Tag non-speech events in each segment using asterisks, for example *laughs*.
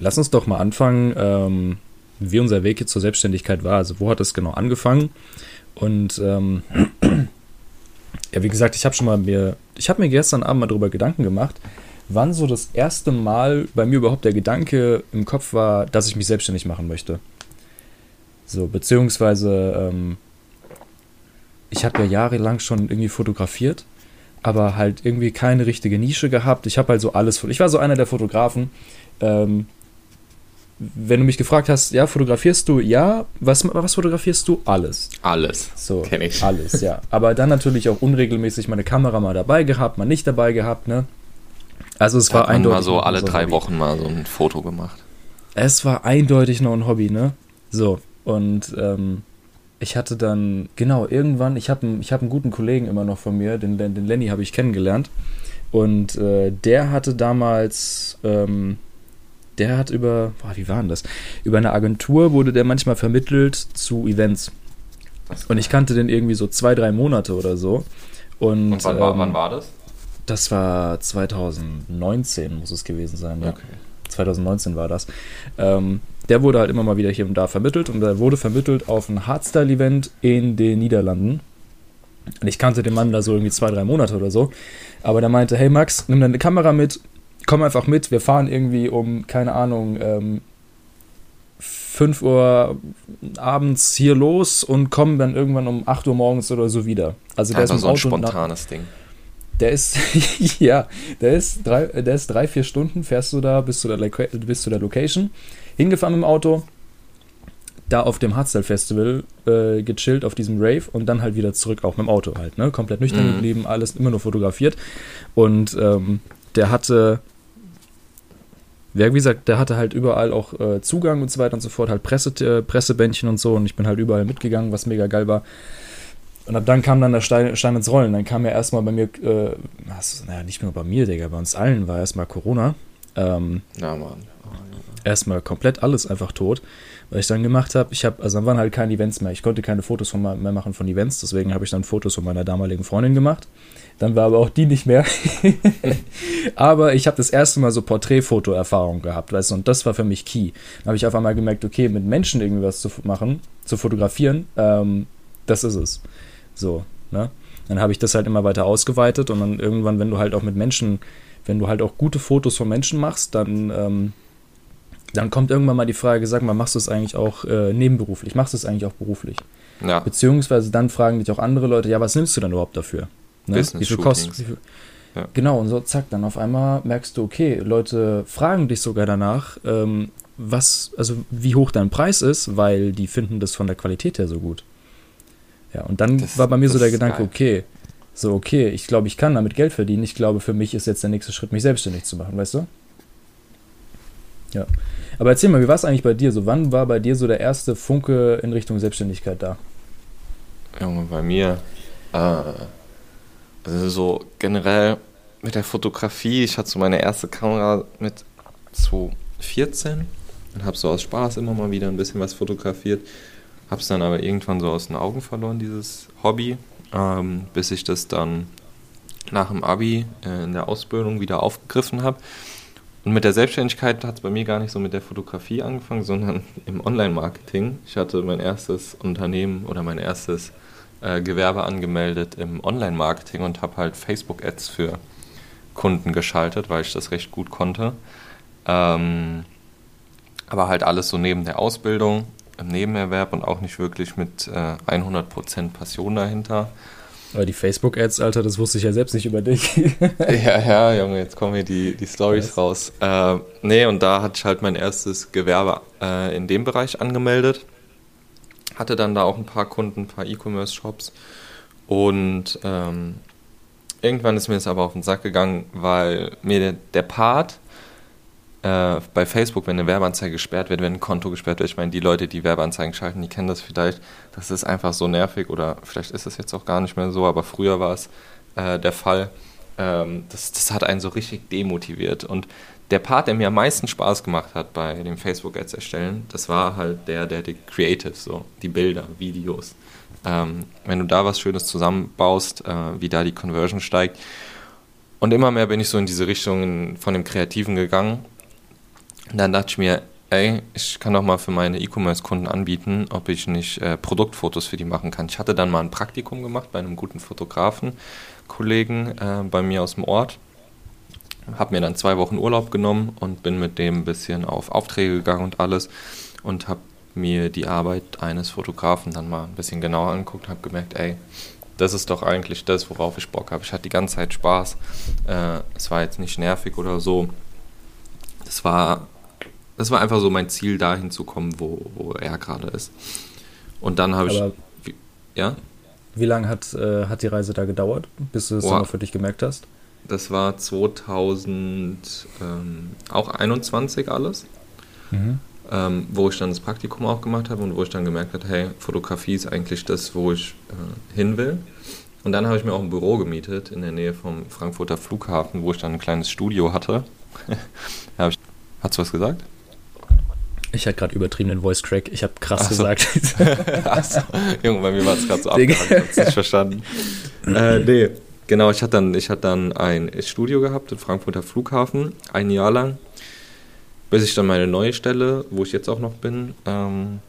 lass uns doch mal anfangen, ähm, wie unser Weg zur Selbstständigkeit war. Also wo hat es genau angefangen? Und ähm, *clears throat* ja, wie gesagt, ich habe schon mal mir, ich habe mir gestern Abend mal darüber Gedanken gemacht, wann so das erste Mal bei mir überhaupt der Gedanke im Kopf war, dass ich mich selbstständig machen möchte. So, beziehungsweise ähm, ich habe ja jahrelang schon irgendwie fotografiert, aber halt irgendwie keine richtige Nische gehabt. Ich habe halt so alles, ich war so einer der Fotografen, ähm, wenn du mich gefragt hast, ja, fotografierst du? Ja. Was, was fotografierst du? Alles. Alles. So, kenn ich. Alles, ja. *laughs* Aber dann natürlich auch unregelmäßig meine Kamera mal dabei gehabt, mal nicht dabei gehabt, ne? Also es war Hat eindeutig. mal so alle drei Hobby. Wochen mal so ein Foto gemacht. Es war eindeutig noch ein Hobby, ne? So. Und ähm, ich hatte dann, genau, irgendwann, ich habe ich hab einen guten Kollegen immer noch von mir, den, den Lenny habe ich kennengelernt. Und äh, der hatte damals, ähm, der hat über, boah, wie war denn das? Über eine Agentur wurde der manchmal vermittelt zu Events. Und ich kannte den irgendwie so zwei, drei Monate oder so. Und, Und wann, war, ähm, wann war das? Das war 2019, muss es gewesen sein, ja. Okay. 2019 war das. Ähm, der wurde halt immer mal wieder hier und da vermittelt und der wurde vermittelt auf ein Hardstyle-Event in den Niederlanden. Und ich kannte den Mann da so irgendwie zwei, drei Monate oder so. Aber der meinte, hey Max, nimm deine Kamera mit, komm einfach mit, wir fahren irgendwie um, keine Ahnung, ähm, 5 Uhr abends hier los und kommen dann irgendwann um 8 Uhr morgens oder so wieder. Also der ist so ein Auto spontanes Ding. Der ist, *laughs* ja, der ist, drei, der ist drei, vier Stunden, fährst du da bis zu der, bis zu der Location, hingefahren mit dem Auto, da auf dem Hardstyle Festival äh, gechillt auf diesem Rave und dann halt wieder zurück, auch mit dem Auto halt, ne? Komplett nüchtern mhm. geblieben, alles immer nur fotografiert. Und ähm, der hatte wie gesagt, der hatte halt überall auch äh, Zugang und so weiter und so fort, halt Presse, äh, Pressebändchen und so und ich bin halt überall mitgegangen, was mega geil war. Und ab dann kam dann der Stein, Stein ins Rollen. Dann kam ja erstmal bei mir, äh, was, naja, nicht nur bei mir, Digga, bei uns allen war erstmal Corona. Ähm, ja, Mann. Erstmal komplett alles einfach tot. Was ich dann gemacht habe, ich habe, also dann waren halt keine Events mehr. Ich konnte keine Fotos von, mehr machen von Events, deswegen habe ich dann Fotos von meiner damaligen Freundin gemacht. Dann war aber auch die nicht mehr. *laughs* aber ich habe das erste Mal so Porträtfoto-Erfahrung gehabt, weißt du, und das war für mich key. Dann habe ich auf einmal gemerkt, okay, mit Menschen irgendwie was zu machen, zu fotografieren, ähm, das ist es. So, ne? Dann habe ich das halt immer weiter ausgeweitet und dann irgendwann, wenn du halt auch mit Menschen, wenn du halt auch gute Fotos von Menschen machst, dann, ähm, dann kommt irgendwann mal die Frage, sag mal, machst du es eigentlich auch äh, nebenberuflich? Machst du es eigentlich auch beruflich? Ja. Beziehungsweise dann fragen dich auch andere Leute, ja, was nimmst du denn überhaupt dafür? Ne? Wie viel kostet? Wie viel, ja. Genau, und so zack, dann auf einmal merkst du, okay, Leute fragen dich sogar danach, ähm, was, also wie hoch dein Preis ist, weil die finden das von der Qualität her so gut. Ja, und dann das, war bei mir so der Gedanke, geil. okay, so, okay, ich glaube, ich kann damit Geld verdienen. Ich glaube, für mich ist jetzt der nächste Schritt, mich selbstständig zu machen, weißt du? Ja. Aber erzähl mal, wie war es eigentlich bei dir? So, wann war bei dir so der erste Funke in Richtung Selbstständigkeit da? Junge, bei mir, äh, also so generell mit der Fotografie, ich hatte so meine erste Kamera mit 2014 und habe so aus Spaß immer mal wieder ein bisschen was fotografiert. Habe es dann aber irgendwann so aus den Augen verloren, dieses Hobby, ähm, bis ich das dann nach dem Abi äh, in der Ausbildung wieder aufgegriffen habe. Und mit der Selbstständigkeit hat es bei mir gar nicht so mit der Fotografie angefangen, sondern *laughs* im Online-Marketing. Ich hatte mein erstes Unternehmen oder mein erstes äh, Gewerbe angemeldet im Online-Marketing und habe halt Facebook-Ads für Kunden geschaltet, weil ich das recht gut konnte. Ähm, aber halt alles so neben der Ausbildung, im Nebenerwerb und auch nicht wirklich mit äh, 100% Passion dahinter. Aber die Facebook-Ads, Alter, das wusste ich ja selbst nicht über dich. *laughs* ja, ja, Junge, jetzt kommen hier die, die Stories raus. Äh, nee, und da hatte ich halt mein erstes Gewerbe äh, in dem Bereich angemeldet hatte dann da auch ein paar Kunden, ein paar E-Commerce-Shops und ähm, irgendwann ist mir das aber auf den Sack gegangen, weil mir der, der Part äh, bei Facebook, wenn eine Werbeanzeige gesperrt wird, wenn ein Konto gesperrt wird, ich meine, die Leute, die Werbeanzeigen schalten, die kennen das vielleicht, das ist einfach so nervig oder vielleicht ist es jetzt auch gar nicht mehr so, aber früher war es äh, der Fall. Ähm, das, das hat einen so richtig demotiviert und der Part, der mir am meisten Spaß gemacht hat bei dem Facebook-Ads erstellen, das war halt der, der die Creative, so die Bilder, Videos. Ähm, wenn du da was Schönes zusammenbaust, äh, wie da die Conversion steigt. Und immer mehr bin ich so in diese Richtung von dem Kreativen gegangen. Dann dachte ich mir, ey, ich kann doch mal für meine E-Commerce-Kunden anbieten, ob ich nicht äh, Produktfotos für die machen kann. Ich hatte dann mal ein Praktikum gemacht bei einem guten Fotografen, Kollegen äh, bei mir aus dem Ort. Habe mir dann zwei Wochen Urlaub genommen und bin mit dem ein bisschen auf Aufträge gegangen und alles und habe mir die Arbeit eines Fotografen dann mal ein bisschen genauer angeguckt und habe gemerkt, ey, das ist doch eigentlich das, worauf ich Bock habe. Ich hatte die ganze Zeit Spaß. Äh, es war jetzt nicht nervig oder so. Das war das war einfach so mein Ziel, dahin zu kommen, wo, wo er gerade ist. Und dann habe ich. Wie, ja? Wie lange hat, äh, hat die Reise da gedauert, bis du es oh, für dich gemerkt hast? Das war 2000, ähm, auch 21 alles. Mhm. Ähm, wo ich dann das Praktikum auch gemacht habe und wo ich dann gemerkt habe, hey, Fotografie ist eigentlich das, wo ich äh, hin will. Und dann habe ich mir auch ein Büro gemietet in der Nähe vom Frankfurter Flughafen, wo ich dann ein kleines Studio hatte. *laughs* Hast du was gesagt? Ich hatte gerade übertriebenen Voice Crack. Ich habe krass so. gesagt. *laughs* Achso. Junge, bei mir war es gerade so abgehakt. Ich habe es nicht verstanden. äh, nee, genau. Ich hatte, dann, ich hatte dann ein Studio gehabt im Frankfurter Flughafen, ein Jahr lang, bis ich dann meine neue Stelle, wo ich jetzt auch noch bin, ähm,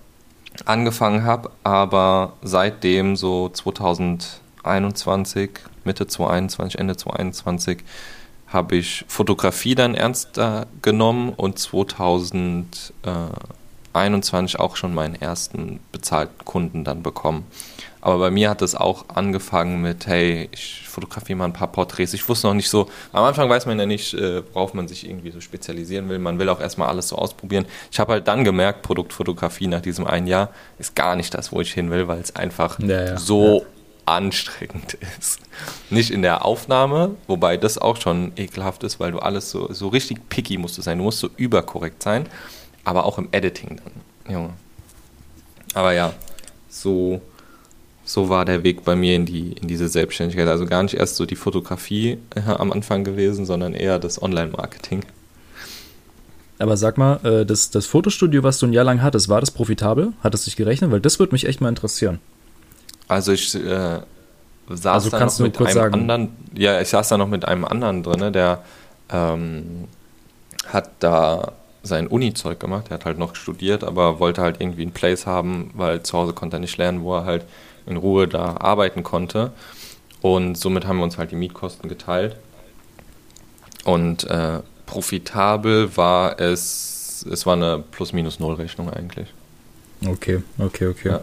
angefangen habe. Aber seitdem so 2021, Mitte 2021, Ende 2021, habe ich Fotografie dann ernster genommen und 2021 auch schon meinen ersten bezahlten Kunden dann bekommen. Aber bei mir hat es auch angefangen mit, hey, ich fotografiere mal ein paar Porträts. Ich wusste noch nicht so, am Anfang weiß man ja nicht, äh, worauf man sich irgendwie so spezialisieren will. Man will auch erstmal alles so ausprobieren. Ich habe halt dann gemerkt, Produktfotografie nach diesem einen Jahr ist gar nicht das, wo ich hin will, weil es einfach ja, ja, so ja anstrengend *laughs* ist. Nicht in der Aufnahme, wobei das auch schon ekelhaft ist, weil du alles so, so richtig picky musst du sein. Du musst so überkorrekt sein, aber auch im Editing dann, Junge. Aber ja, so, so war der Weg bei mir in, die, in diese Selbstständigkeit. Also gar nicht erst so die Fotografie äh, am Anfang gewesen, sondern eher das Online-Marketing. Aber sag mal, äh, das, das Fotostudio, was du ein Jahr lang hattest, war das profitabel? Hat es sich gerechnet? Weil das würde mich echt mal interessieren. Also ich äh, saß also da noch mit einem sagen. anderen, ja, ich saß da noch mit einem anderen drin, der ähm, hat da sein Uni-Zeug gemacht, er hat halt noch studiert, aber wollte halt irgendwie ein Place haben, weil zu Hause konnte er nicht lernen, wo er halt in Ruhe da arbeiten konnte. Und somit haben wir uns halt die Mietkosten geteilt. Und äh, profitabel war es, es war eine Plus-Minus-Null-Rechnung eigentlich. Okay, okay, okay. Ja.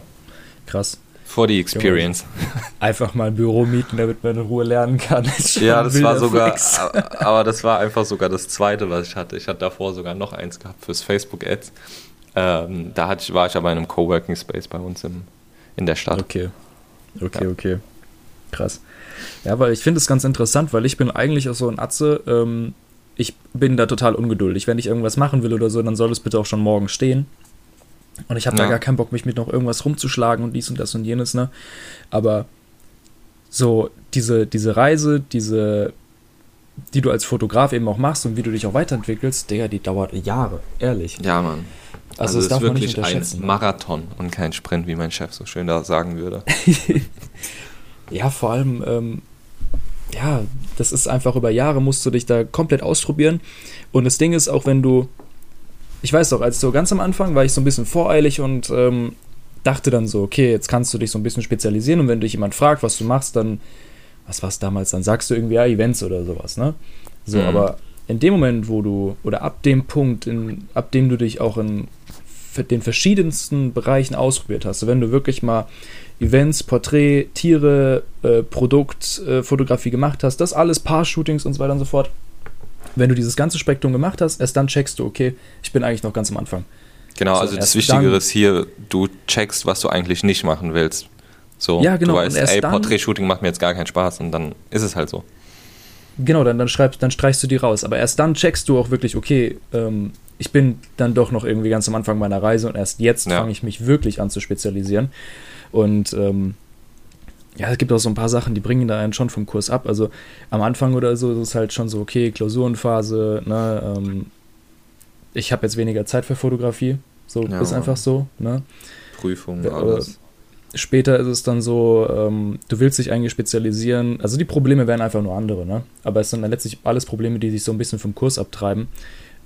Krass. For the experience. Einfach mal ein Büro mieten, damit man in Ruhe lernen kann. ja, das war sogar, aber das war einfach sogar das zweite, was ich hatte. Ich hatte davor sogar noch eins gehabt fürs Facebook Ads. Ähm, da hatte ich, war ich aber in einem Coworking Space bei uns im, in der Stadt. Okay. Okay, ja. okay. Krass. Ja, weil ich finde es ganz interessant, weil ich bin eigentlich auch so ein Atze. Ähm, ich bin da total ungeduldig. Wenn ich irgendwas machen will oder so, dann soll es bitte auch schon morgen stehen. Und ich habe ja. da gar keinen Bock, mich mit noch irgendwas rumzuschlagen und dies und das und jenes, ne? Aber so diese, diese Reise, diese, die du als Fotograf eben auch machst und wie du dich auch weiterentwickelst, Digga, die dauert Jahre, ehrlich. Ja, Mann. Also, also es ist wirklich ein ne? Marathon und kein Sprint, wie mein Chef so schön da sagen würde. *laughs* ja, vor allem, ähm, ja, das ist einfach über Jahre musst du dich da komplett ausprobieren. Und das Ding ist, auch wenn du ich weiß doch, als so ganz am Anfang war ich so ein bisschen voreilig und ähm, dachte dann so, okay, jetzt kannst du dich so ein bisschen spezialisieren und wenn dich jemand fragt, was du machst, dann, was war es damals, dann sagst du irgendwie, ja, Events oder sowas, ne? So, mhm. aber in dem Moment, wo du, oder ab dem Punkt, in, ab dem du dich auch in den verschiedensten Bereichen ausprobiert hast, wenn du wirklich mal Events, Porträt, Tiere, äh, Produkt, äh, Fotografie gemacht hast, das alles, Paar-Shootings und so weiter und so fort, wenn du dieses ganze Spektrum gemacht hast, erst dann checkst du, okay, ich bin eigentlich noch ganz am Anfang. Genau, so, also das Wichtigere ist hier, du checkst, was du eigentlich nicht machen willst. So, ja, genau. du weißt, ey, Portrait-Shooting macht mir jetzt gar keinen Spaß und dann ist es halt so. Genau, dann, dann, schreibst, dann streichst du die raus. Aber erst dann checkst du auch wirklich, okay, ähm, ich bin dann doch noch irgendwie ganz am Anfang meiner Reise und erst jetzt ja. fange ich mich wirklich an zu spezialisieren. Und ähm, ja, es gibt auch so ein paar Sachen, die bringen da einen schon vom Kurs ab. Also am Anfang oder so ist es halt schon so, okay, Klausurenphase, ne, ähm, ich habe jetzt weniger Zeit für Fotografie. So ja, ist einfach so, ne? Prüfung, alles. Später ist es dann so, ähm, du willst dich eigentlich spezialisieren. Also die Probleme wären einfach nur andere, ne? Aber es sind dann letztlich alles Probleme, die sich so ein bisschen vom Kurs abtreiben.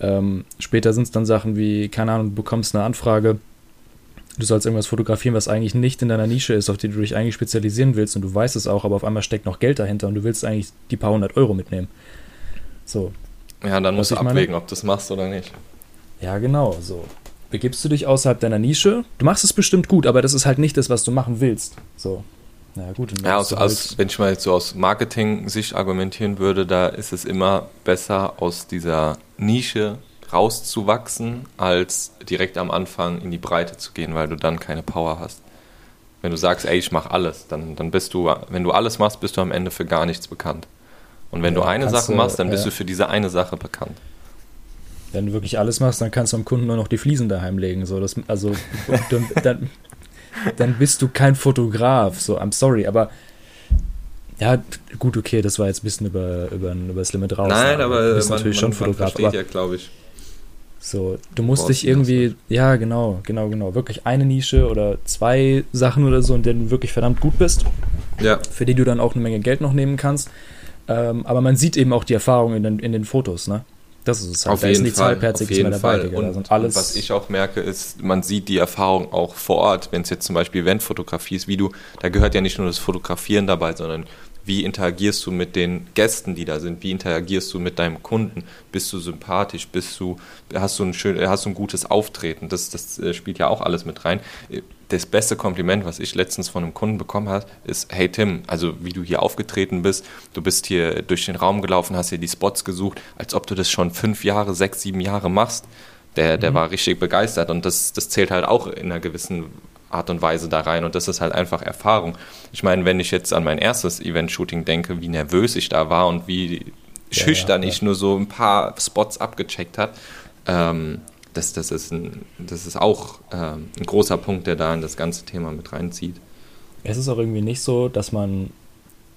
Ähm, später sind es dann Sachen wie, keine Ahnung, du bekommst eine Anfrage, du sollst irgendwas fotografieren, was eigentlich nicht in deiner Nische ist, auf die du dich eigentlich spezialisieren willst und du weißt es auch, aber auf einmal steckt noch Geld dahinter und du willst eigentlich die paar hundert Euro mitnehmen. So. Ja, dann musst du abwägen, ob du das machst oder nicht. Ja, genau, so. Begibst du dich außerhalb deiner Nische? Du machst es bestimmt gut, aber das ist halt nicht das, was du machen willst. So. Ja, gut. Ja, also, aus, wenn ich mal jetzt so aus Marketing-Sicht argumentieren würde, da ist es immer besser, aus dieser Nische rauszuwachsen, als direkt am Anfang in die Breite zu gehen, weil du dann keine Power hast. Wenn du sagst, ey, ich mache alles, dann, dann bist du, wenn du alles machst, bist du am Ende für gar nichts bekannt. Und wenn ja, du eine Sache machst, dann bist ja. du für diese eine Sache bekannt. Wenn du wirklich alles machst, dann kannst du am Kunden nur noch die Fliesen daheim legen. So, das, also dann, dann, dann bist du kein Fotograf. So, I'm sorry, aber ja, gut, okay, das war jetzt ein bisschen über, über, über das Limit raus. Nein, aber du bist man, natürlich man, schon Fotograf. Aber, ja, glaube ich. So, du musst dich irgendwie, ja, genau, genau, genau, wirklich eine Nische oder zwei Sachen oder so, in denen du wirklich verdammt gut bist. Ja. Für die du dann auch eine Menge Geld noch nehmen kannst. Ähm, aber man sieht eben auch die Erfahrung in den, in den Fotos, ne? Das ist es halt. Auf da jeden ist Fall. Auf jeden Fall. Dabei, und, und, alles was ich auch merke, ist, man sieht die Erfahrung auch vor Ort, wenn es jetzt zum Beispiel Eventfotografie ist, wie du, da gehört ja nicht nur das Fotografieren dabei, sondern wie interagierst du mit den Gästen, die da sind? Wie interagierst du mit deinem Kunden? Bist du sympathisch? Bist du, hast du ein schön, hast du ein gutes Auftreten? Das, das äh, spielt ja auch alles mit rein. Das beste Kompliment, was ich letztens von einem Kunden bekommen habe, ist, hey Tim, also wie du hier aufgetreten bist, du bist hier durch den Raum gelaufen, hast hier die Spots gesucht, als ob du das schon fünf Jahre, sechs, sieben Jahre machst. Der, der mhm. war richtig begeistert und das, das zählt halt auch in einer gewissen Art und Weise da rein und das ist halt einfach Erfahrung. Ich meine, wenn ich jetzt an mein erstes Event-Shooting denke, wie nervös ich da war und wie schüchtern ja, ja, ich nur so ein paar Spots abgecheckt habe, ähm, das, das, ist ein, das ist auch ähm, ein großer Punkt, der da in das ganze Thema mit reinzieht. Es ist auch irgendwie nicht so, dass man,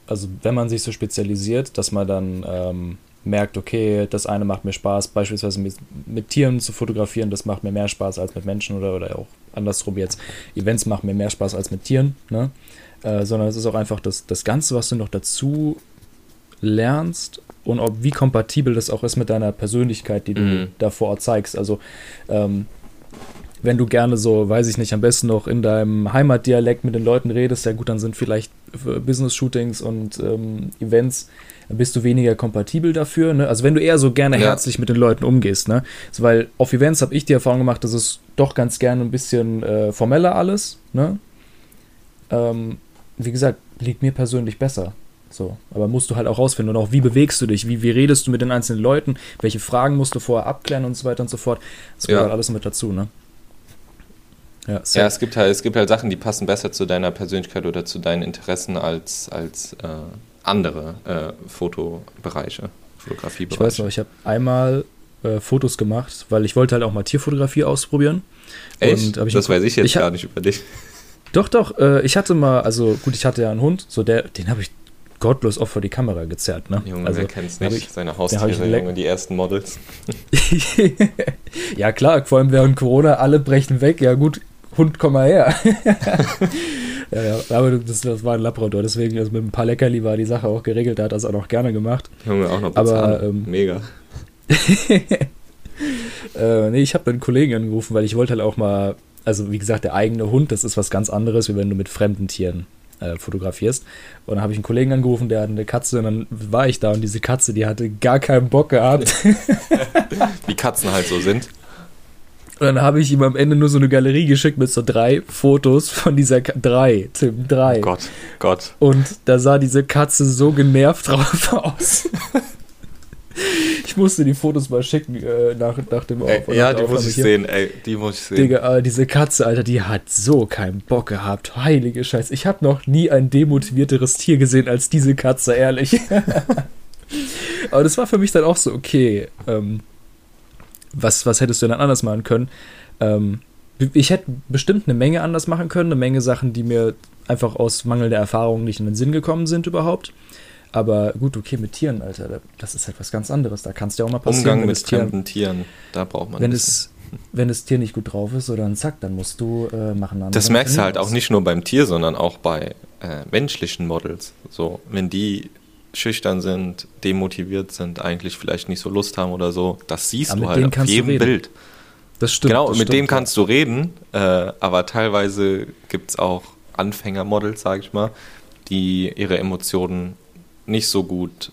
also wenn man sich so spezialisiert, dass man dann ähm, merkt, okay, das eine macht mir Spaß, beispielsweise mit, mit, Tieren zu fotografieren, das macht mir mehr Spaß als mit Menschen oder, oder auch andersrum jetzt, Events machen mir mehr Spaß als mit Tieren, ne? Äh, sondern es ist auch einfach das, das Ganze, was du noch dazu lernst und ob, wie kompatibel das auch ist mit deiner Persönlichkeit, die du mhm. da vor Ort zeigst. Also ähm, wenn du gerne so, weiß ich nicht, am besten noch in deinem Heimatdialekt mit den Leuten redest, ja gut, dann sind vielleicht Business-Shootings und ähm, Events dann bist du weniger kompatibel dafür. Ne? Also wenn du eher so gerne ja. herzlich mit den Leuten umgehst, ne? Also, weil auf Events habe ich die Erfahrung gemacht, dass es doch ganz gerne ein bisschen äh, formeller alles, ne? Ähm, wie gesagt, liegt mir persönlich besser. So, aber musst du halt auch rausfinden und auch wie bewegst du dich, wie, wie redest du mit den einzelnen Leuten, welche Fragen musst du vorher abklären und so weiter und so fort. Das gehört ja. alles mit dazu, ne? Ja, ja, es gibt halt, es gibt halt Sachen, die passen besser zu deiner Persönlichkeit oder zu deinen Interessen als, als äh, andere äh, Fotobereiche, Fotografiebereiche. Ich weiß noch, ich habe einmal äh, Fotos gemacht, weil ich wollte halt auch mal Tierfotografie ausprobieren. Echt? Das weiß ich jetzt ich gar nicht über dich. *laughs* Doch, doch, äh, ich hatte mal, also gut, ich hatte ja einen Hund, so der, den habe ich gottlos oft vor die Kamera gezerrt. Ne? Junge, also, wer kennt's nicht? Ich, Seine Haustiere, Junge, die ersten Models. *laughs* *laughs* ja klar, vor allem während Corona, alle brechen weg. Ja gut, Hund, komm mal her. *laughs* Ja, ja, aber das, das war ein Labrador, deswegen also mit ein paar Leckerli war die Sache auch geregelt, der hat das auch noch gerne gemacht. Junge, auch noch bezahlen. Aber, ähm, Mega. *laughs* äh, nee, ich habe einen Kollegen angerufen, weil ich wollte halt auch mal, also wie gesagt, der eigene Hund, das ist was ganz anderes, wie wenn du mit fremden Tieren äh, fotografierst. Und dann habe ich einen Kollegen angerufen, der hatte eine Katze und dann war ich da und diese Katze, die hatte gar keinen Bock gehabt. *laughs* wie Katzen halt so sind. Und dann habe ich ihm am Ende nur so eine Galerie geschickt mit so drei Fotos von dieser Ka drei, Tim, drei. Gott, Gott. Und da sah diese Katze so genervt *laughs* drauf aus. ich musste die Fotos mal schicken äh, nach, nach dem Auf Ja, die muss ich hier. sehen, ey, die muss ich sehen. Digga, äh, diese Katze, Alter, die hat so keinen Bock gehabt. Heilige Scheiße. Ich habe noch nie ein demotivierteres Tier gesehen als diese Katze, ehrlich. *laughs* Aber das war für mich dann auch so, okay, ähm, was, was hättest du denn anders machen können? Ähm, ich hätte bestimmt eine Menge anders machen können, eine Menge Sachen, die mir einfach aus mangelnder Erfahrung nicht in den Sinn gekommen sind überhaupt. Aber gut, okay, mit Tieren, Alter, das ist halt was ganz anderes. Da kannst du ja auch mal passieren. Umgang mit fremden Tieren, da braucht man wenn es Wenn das Tier nicht gut drauf ist oder ein Zack, dann musst du äh, machen. Das merkst du halt auch nicht nur beim Tier, sondern auch bei äh, menschlichen Models. So, wenn die schüchtern sind, demotiviert sind, eigentlich vielleicht nicht so Lust haben oder so. Das siehst Aber du halt auf jedem. Bild. Das stimmt. genau, das mit stimmt, dem kannst du reden, äh, aber teilweise gibt es auch Anfängermodels, sag ich mal, die ihre Emotionen nicht so gut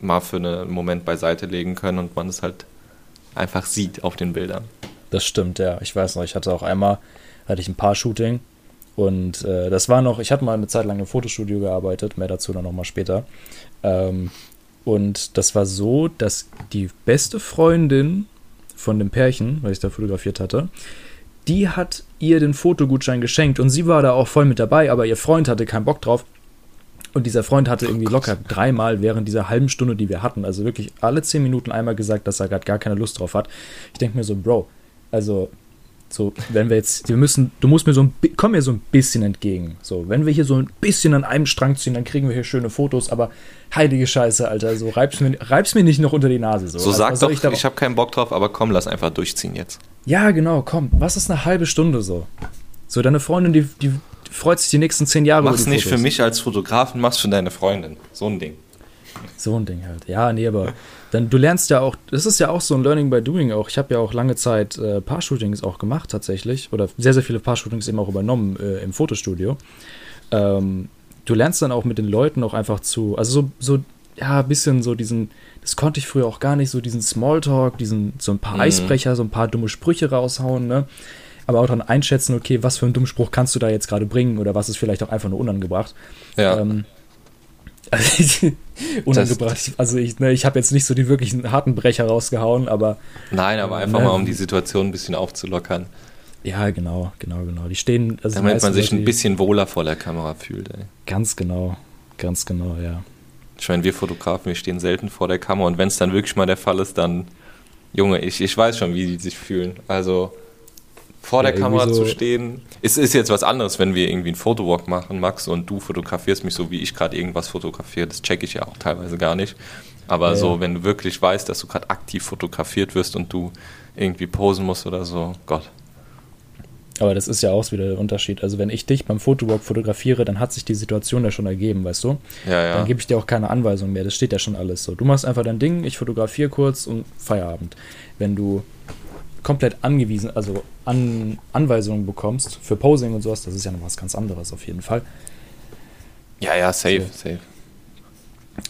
mal für einen Moment beiseite legen können und man es halt einfach sieht auf den Bildern. Das stimmt, ja. Ich weiß noch, ich hatte auch einmal, hatte ich ein Paar-Shooting und äh, das war noch, ich hatte mal eine Zeit lang im Fotostudio gearbeitet, mehr dazu dann nochmal später. Ähm, und das war so, dass die beste Freundin von dem Pärchen, weil ich da fotografiert hatte, die hat ihr den Fotogutschein geschenkt und sie war da auch voll mit dabei, aber ihr Freund hatte keinen Bock drauf. Und dieser Freund hatte irgendwie locker dreimal während dieser halben Stunde, die wir hatten, also wirklich alle zehn Minuten einmal gesagt, dass er gerade gar keine Lust drauf hat. Ich denke mir so, Bro, also so, wenn wir jetzt, wir müssen, du musst mir so ein, komm mir so ein bisschen entgegen. So, wenn wir hier so ein bisschen an einem Strang ziehen, dann kriegen wir hier schöne Fotos, aber heilige Scheiße, Alter, so reib's mir, reib's mir nicht noch unter die Nase. So, So Also, sag doch, ich, da- habe keinen Bock drauf, aber komm, lass einfach durchziehen jetzt. Ja, genau, komm, was ist eine halbe Stunde so? So, deine Freundin, die, die freut sich die nächsten zehn Jahre Mach's nicht für Fotos. mich als Fotografen, mach's für deine Freundin. So ein Ding. So ein Ding halt. Ja, nee, aber dann du lernst ja auch, das ist ja auch so ein Learning by Doing auch. Ich habe ja auch lange Zeit äh, Paar-Shootings auch gemacht tatsächlich oder sehr, sehr viele Paar-Shootings eben auch übernommen äh, im Fotostudio. Ähm, du lernst dann auch mit den Leuten auch einfach zu, also so, so ja, ein bisschen so diesen, das konnte ich früher auch gar nicht, so diesen Smalltalk, diesen, so ein paar Mhm. Eisbrecher, so ein paar dumme Sprüche raushauen, ne? Aber auch dann einschätzen, okay, was für einen dummen Spruch kannst du da jetzt gerade bringen oder was ist vielleicht auch einfach nur unangebracht. Ja. Ähm, also, *laughs* unangebracht. also ich, ne, ich habe jetzt nicht so die wirklichen harten Brecher rausgehauen, aber Nein, aber einfach ne, mal, um die Situation ein bisschen aufzulockern. ja, genau, genau, genau. Die stehen, also Damit man sich ein bisschen wohler vor der Kamera fühlt. Ey. Ganz genau, ganz genau, ja. Ich meine, wir Fotografen, wir stehen selten vor der Kamera und wenn es dann wirklich mal der Fall ist, dann, Junge, ich, ich weiß schon, wie die sich fühlen. Also vor Ja, der Kamera so- zu stehen, es ist jetzt was anderes, wenn wir irgendwie einen Fotowalk machen, Max, und du fotografierst mich so, wie ich gerade irgendwas fotografiere. Das checke ich ja auch teilweise gar nicht. Aber Ja, so, wenn du wirklich weißt, dass du gerade aktiv fotografiert wirst und du irgendwie posen musst oder so, Gott. Aber das ist ja auch wieder der Unterschied. Also wenn ich dich beim Fotowalk fotografiere, dann hat sich die Situation ja schon ergeben, weißt du? Ja, ja. Dann gebe ich dir auch keine Anweisung mehr. Das steht ja schon alles so. Du machst einfach dein Ding, ich fotografiere kurz und Feierabend. Wenn du komplett angewiesen, also an Anweisungen bekommst für Posing und sowas, das ist ja noch was ganz anderes auf jeden Fall. ja, ja, safe, So. safe.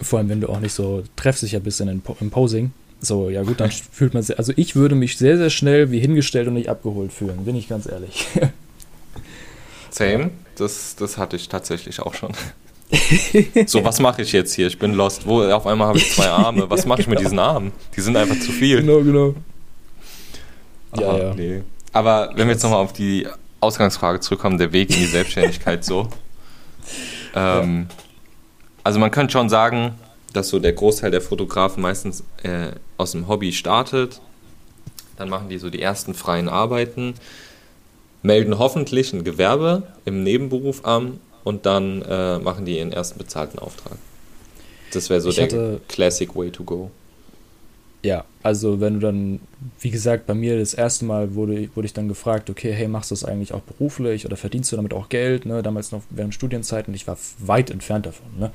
Vor allem, wenn du auch nicht so treffsicher bist in Po- im Posing. So, ja gut, dann *laughs* fühlt man sich, also ich würde mich sehr, sehr schnell wie hingestellt und nicht abgeholt fühlen, bin ich ganz ehrlich. *laughs* Same, das, das hatte ich tatsächlich auch schon. *laughs* so, was mache ich jetzt hier? Ich bin lost. Wo, auf einmal habe ich zwei Arme. Was mache ich mit diesen Armen? Die sind einfach zu viel. genau, genau. Ja, Aha, ja. Nee. Aber wenn wir jetzt nochmal auf die Ausgangsfrage zurückkommen, der Weg in die Selbstständigkeit so. *laughs* Ähm, Also man könnte schon sagen, dass so der Großteil der Fotografen meistens äh, aus dem Hobby startet. Dann machen die so die ersten freien Arbeiten, melden hoffentlich ein Gewerbe im Nebenberuf an und dann äh, machen die ihren ersten bezahlten Auftrag. Das wäre so Ich der hatte- Classic Way to go. Ja, also wenn du dann, wie gesagt, bei mir das erste Mal wurde, wurde ich dann gefragt, okay, hey, machst du das eigentlich auch beruflich oder verdienst du damit auch Geld? Ne? Damals noch während Studienzeiten, ich war weit entfernt davon. Ne?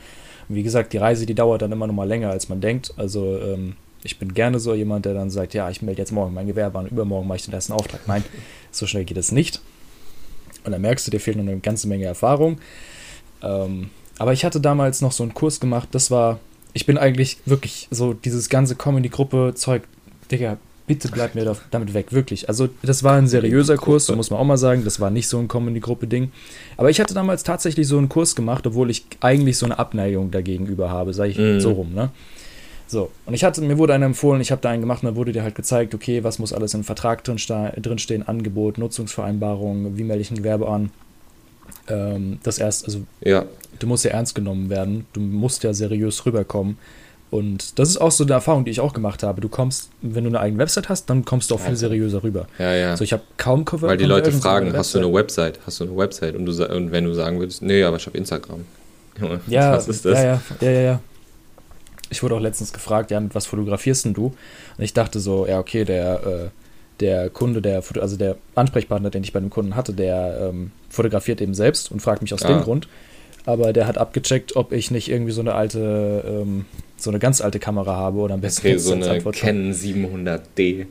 Und wie gesagt, die Reise, die dauert dann immer noch mal länger, als man denkt. Also ähm, ich bin gerne so jemand, der dann sagt, ja, ich melde jetzt morgen mein Gewerbe an, übermorgen mache ich den ersten Auftrag. Nein, so schnell geht es nicht. Und dann merkst du, dir fehlt noch eine ganze Menge Erfahrung. Ähm, aber ich hatte damals noch so einen Kurs gemacht, das war, ich bin eigentlich wirklich so dieses ganze Comedy-Gruppe-Zeug, Digga, bitte bleib mir da, damit weg, wirklich. Also das war ein seriöser Kurs, so muss man auch mal sagen, das war nicht so ein Comedy-Gruppe-Ding. Aber ich hatte damals tatsächlich so einen Kurs gemacht, obwohl ich eigentlich so eine Abneigung dagegen über habe, sage ich Mhm. so rum, ne? So, und ich hatte, mir wurde einer empfohlen, ich habe da einen gemacht und da wurde dir halt gezeigt, okay, was muss alles im Vertrag drin, drinstehen, Angebot, Nutzungsvereinbarung, wie melde ich ein Gewerbe an. Ähm, das erst, also Ja, du musst ja ernst genommen werden, du musst ja seriös rüberkommen. Und das ist auch so eine Erfahrung, die ich auch gemacht habe. Du kommst, wenn du eine eigene Website hast, dann kommst du auch viel seriöser rüber. ja, ja. Also ich habe kaum Cover. Weil die Leute fragen, hast du eine Website. Hast du eine Website? Und, du, und wenn du sagen würdest, nee, aber ich habe Instagram. *laughs* Ja, was ist das? ja, ja, ja, ja, ja. Ich wurde auch letztens gefragt, ja, mit was fotografierst denn du? Und ich dachte so, ja, okay, der, äh, der Kunde, der, also der Ansprechpartner, den ich bei dem Kunden hatte, der ähm, fotografiert eben selbst und fragt mich aus Ah. dem Grund. aber der hat abgecheckt, ob ich nicht irgendwie so eine alte, ähm, so eine ganz alte Kamera habe oder am besten okay, so eine Canon 700D.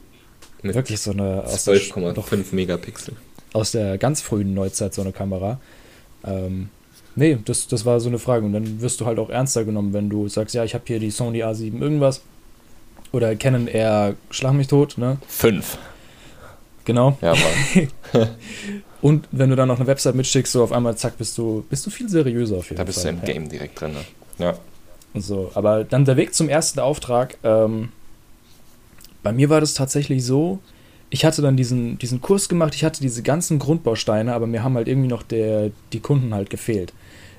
Mit wirklich so eine 12,5 Megapixel. Aus der ganz frühen Neuzeit so eine Kamera. Ähm, nee, das, das war so eine Frage. Und dann wirst du halt auch ernster genommen, wenn du sagst, ja, ich habe hier die Sony A7 irgendwas. Oder Canon R, schlag mich tot, ne? Fünf. Genau. Ja, Mann. *laughs* Und wenn du dann noch eine Website mitschickst, so auf einmal, zack, bist du, bist du viel seriöser auf jeden Fall. Da bist Fall. du im Game direkt drin, ne? Ja. So, aber dann der Weg zum ersten Auftrag. Ähm, bei mir war das tatsächlich so, ich hatte dann diesen, diesen Kurs gemacht, ich hatte diese ganzen Grundbausteine, aber mir haben halt irgendwie noch der, die Kunden halt gefehlt.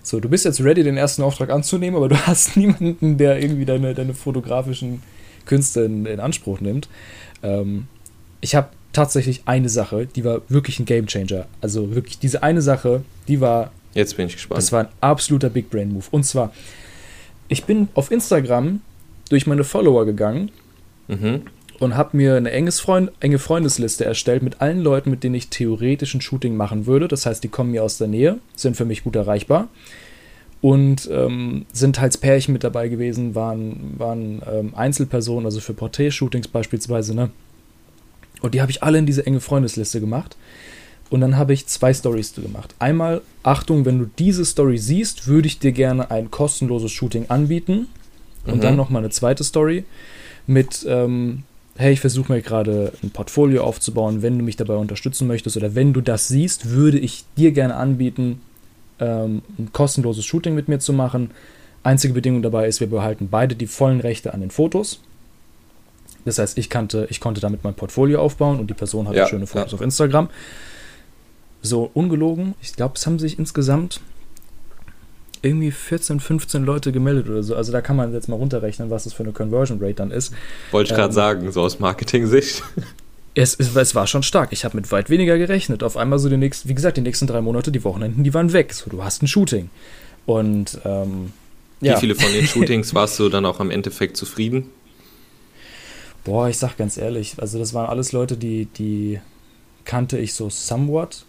So, du bist jetzt ready, den ersten Auftrag anzunehmen, aber du *laughs* hast niemanden, der irgendwie deine, deine fotografischen Künste in, in Anspruch nimmt. Ähm, ich habe tatsächlich eine Sache, die war wirklich ein Gamechanger. Also wirklich diese eine Sache, die war. Jetzt bin ich gespannt. Das war ein absoluter Big Brain Move. Und zwar, ich bin auf Instagram durch meine Follower gegangen mhm. und habe mir eine enges Freund, enge Freundesliste erstellt mit allen Leuten, mit denen ich theoretisch ein Shooting machen würde. Das heißt, die kommen mir aus der Nähe, sind für mich gut erreichbar und ähm, sind teils Pärchen mit dabei gewesen, waren, waren ähm, Einzelpersonen, also für Porträtshootings beispielsweise, ne? Und die habe ich alle in diese enge Freundesliste gemacht. Und dann habe ich zwei Stories gemacht. Einmal, Achtung, wenn du diese Story siehst, würde ich dir gerne ein kostenloses Shooting anbieten. Und mhm. dann nochmal eine zweite Story mit, ähm, hey, ich versuche mir gerade ein Portfolio aufzubauen, wenn du mich dabei unterstützen möchtest oder wenn du das siehst, würde ich dir gerne anbieten, ähm, ein kostenloses Shooting mit mir zu machen. Einzige Bedingung dabei ist, wir behalten beide die vollen Rechte an den Fotos. Das heißt, ich, kannte, ich konnte damit mein Portfolio aufbauen und die Person hatte ja, schöne Fotos ja. auf Instagram. So ungelogen, ich glaube, es haben sich insgesamt irgendwie 14, 15 Leute gemeldet oder so. Also da kann man jetzt mal runterrechnen, was das für eine Conversion Rate dann ist. Wollte ich gerade ähm, sagen, so aus Marketing-Sicht. Es, es, es, war schon stark. Ich habe mit weit weniger gerechnet. Auf einmal so die nächsten, wie gesagt, die nächsten drei Monate, die Wochenenden, die waren weg. So, du hast ein Shooting. Und ähm, ja. Wie viele von den *laughs* Shootings warst du dann auch am Endeffekt zufrieden? Boah, ich sag ganz ehrlich, also das waren alles Leute, die, die kannte ich so somewhat.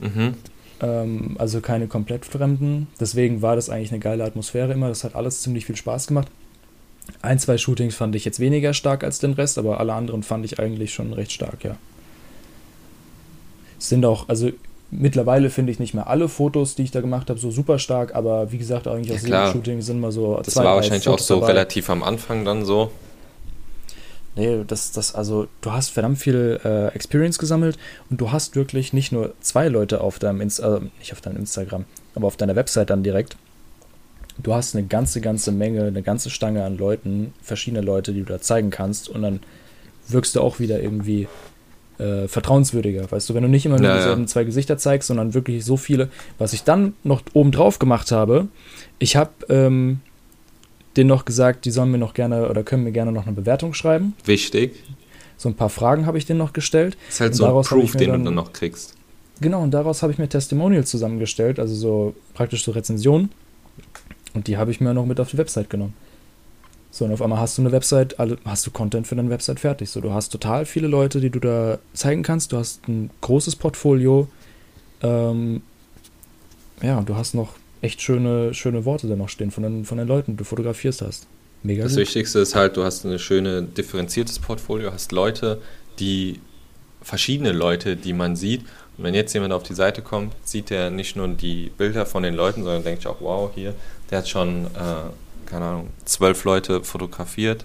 Mhm. Ähm, also keine komplett Fremden. Deswegen war das eigentlich eine geile Atmosphäre immer. Das hat alles ziemlich viel Spaß gemacht. Ein, zwei Shootings fand ich jetzt weniger stark als den Rest, aber alle anderen fand ich eigentlich schon recht stark, ja. Es sind auch, also mittlerweile finde ich nicht mehr alle Fotos, die ich da gemacht habe, so super stark, aber wie gesagt, eigentlich aus ja, jedem Shooting sind mal so das zwei, war wahrscheinlich auch so dabei. relativ am Anfang dann so. Nee, das, das, also du hast verdammt viel äh, Experience gesammelt und du hast wirklich nicht nur zwei Leute auf deinem Insta, äh, nicht auf deinem Instagram, aber auf deiner Website dann direkt. Du hast eine ganze, ganze Menge, eine ganze Stange an Leuten, verschiedene Leute, die du da zeigen kannst und dann wirkst du auch wieder irgendwie äh, vertrauenswürdiger. Weißt du, wenn du nicht immer nur ja, ja. zwei Gesichter zeigst, sondern wirklich so viele. Was ich dann noch oben drauf gemacht habe, ich habe ähm, denen noch gesagt, die sollen mir noch gerne oder können mir gerne noch eine Bewertung schreiben. Wichtig. So ein paar Fragen habe ich denen noch gestellt. Das ist halt so ein Proof, den dann, du dann noch kriegst. Genau, und daraus habe ich mir Testimonials zusammengestellt, also so praktisch so Rezensionen. Und die habe ich mir noch mit auf die Website genommen. So, und auf einmal hast du eine Website, hast du Content für deine Website fertig. So, du hast total viele Leute, die du da zeigen kannst. Du hast ein großes Portfolio. Ähm, ja, und du hast noch echt schöne, schöne Worte da noch stehen von den, von den Leuten, die du fotografierst hast. Mega Das gut. Wichtigste ist halt, du hast ein schöne differenziertes Portfolio, hast Leute, die verschiedene Leute, die man sieht. Und wenn jetzt jemand auf die Seite kommt, sieht er nicht nur die Bilder von den Leuten, sondern denkt sich auch, wow, hier, der hat schon, äh, keine Ahnung, zwölf Leute fotografiert.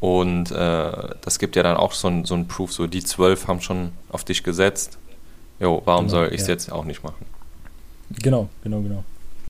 Und äh, das gibt ja dann auch so ein, so ein Proof, so die zwölf haben schon auf dich gesetzt. Jo, warum genau, soll ich es ja. jetzt auch nicht machen? Genau, genau, genau.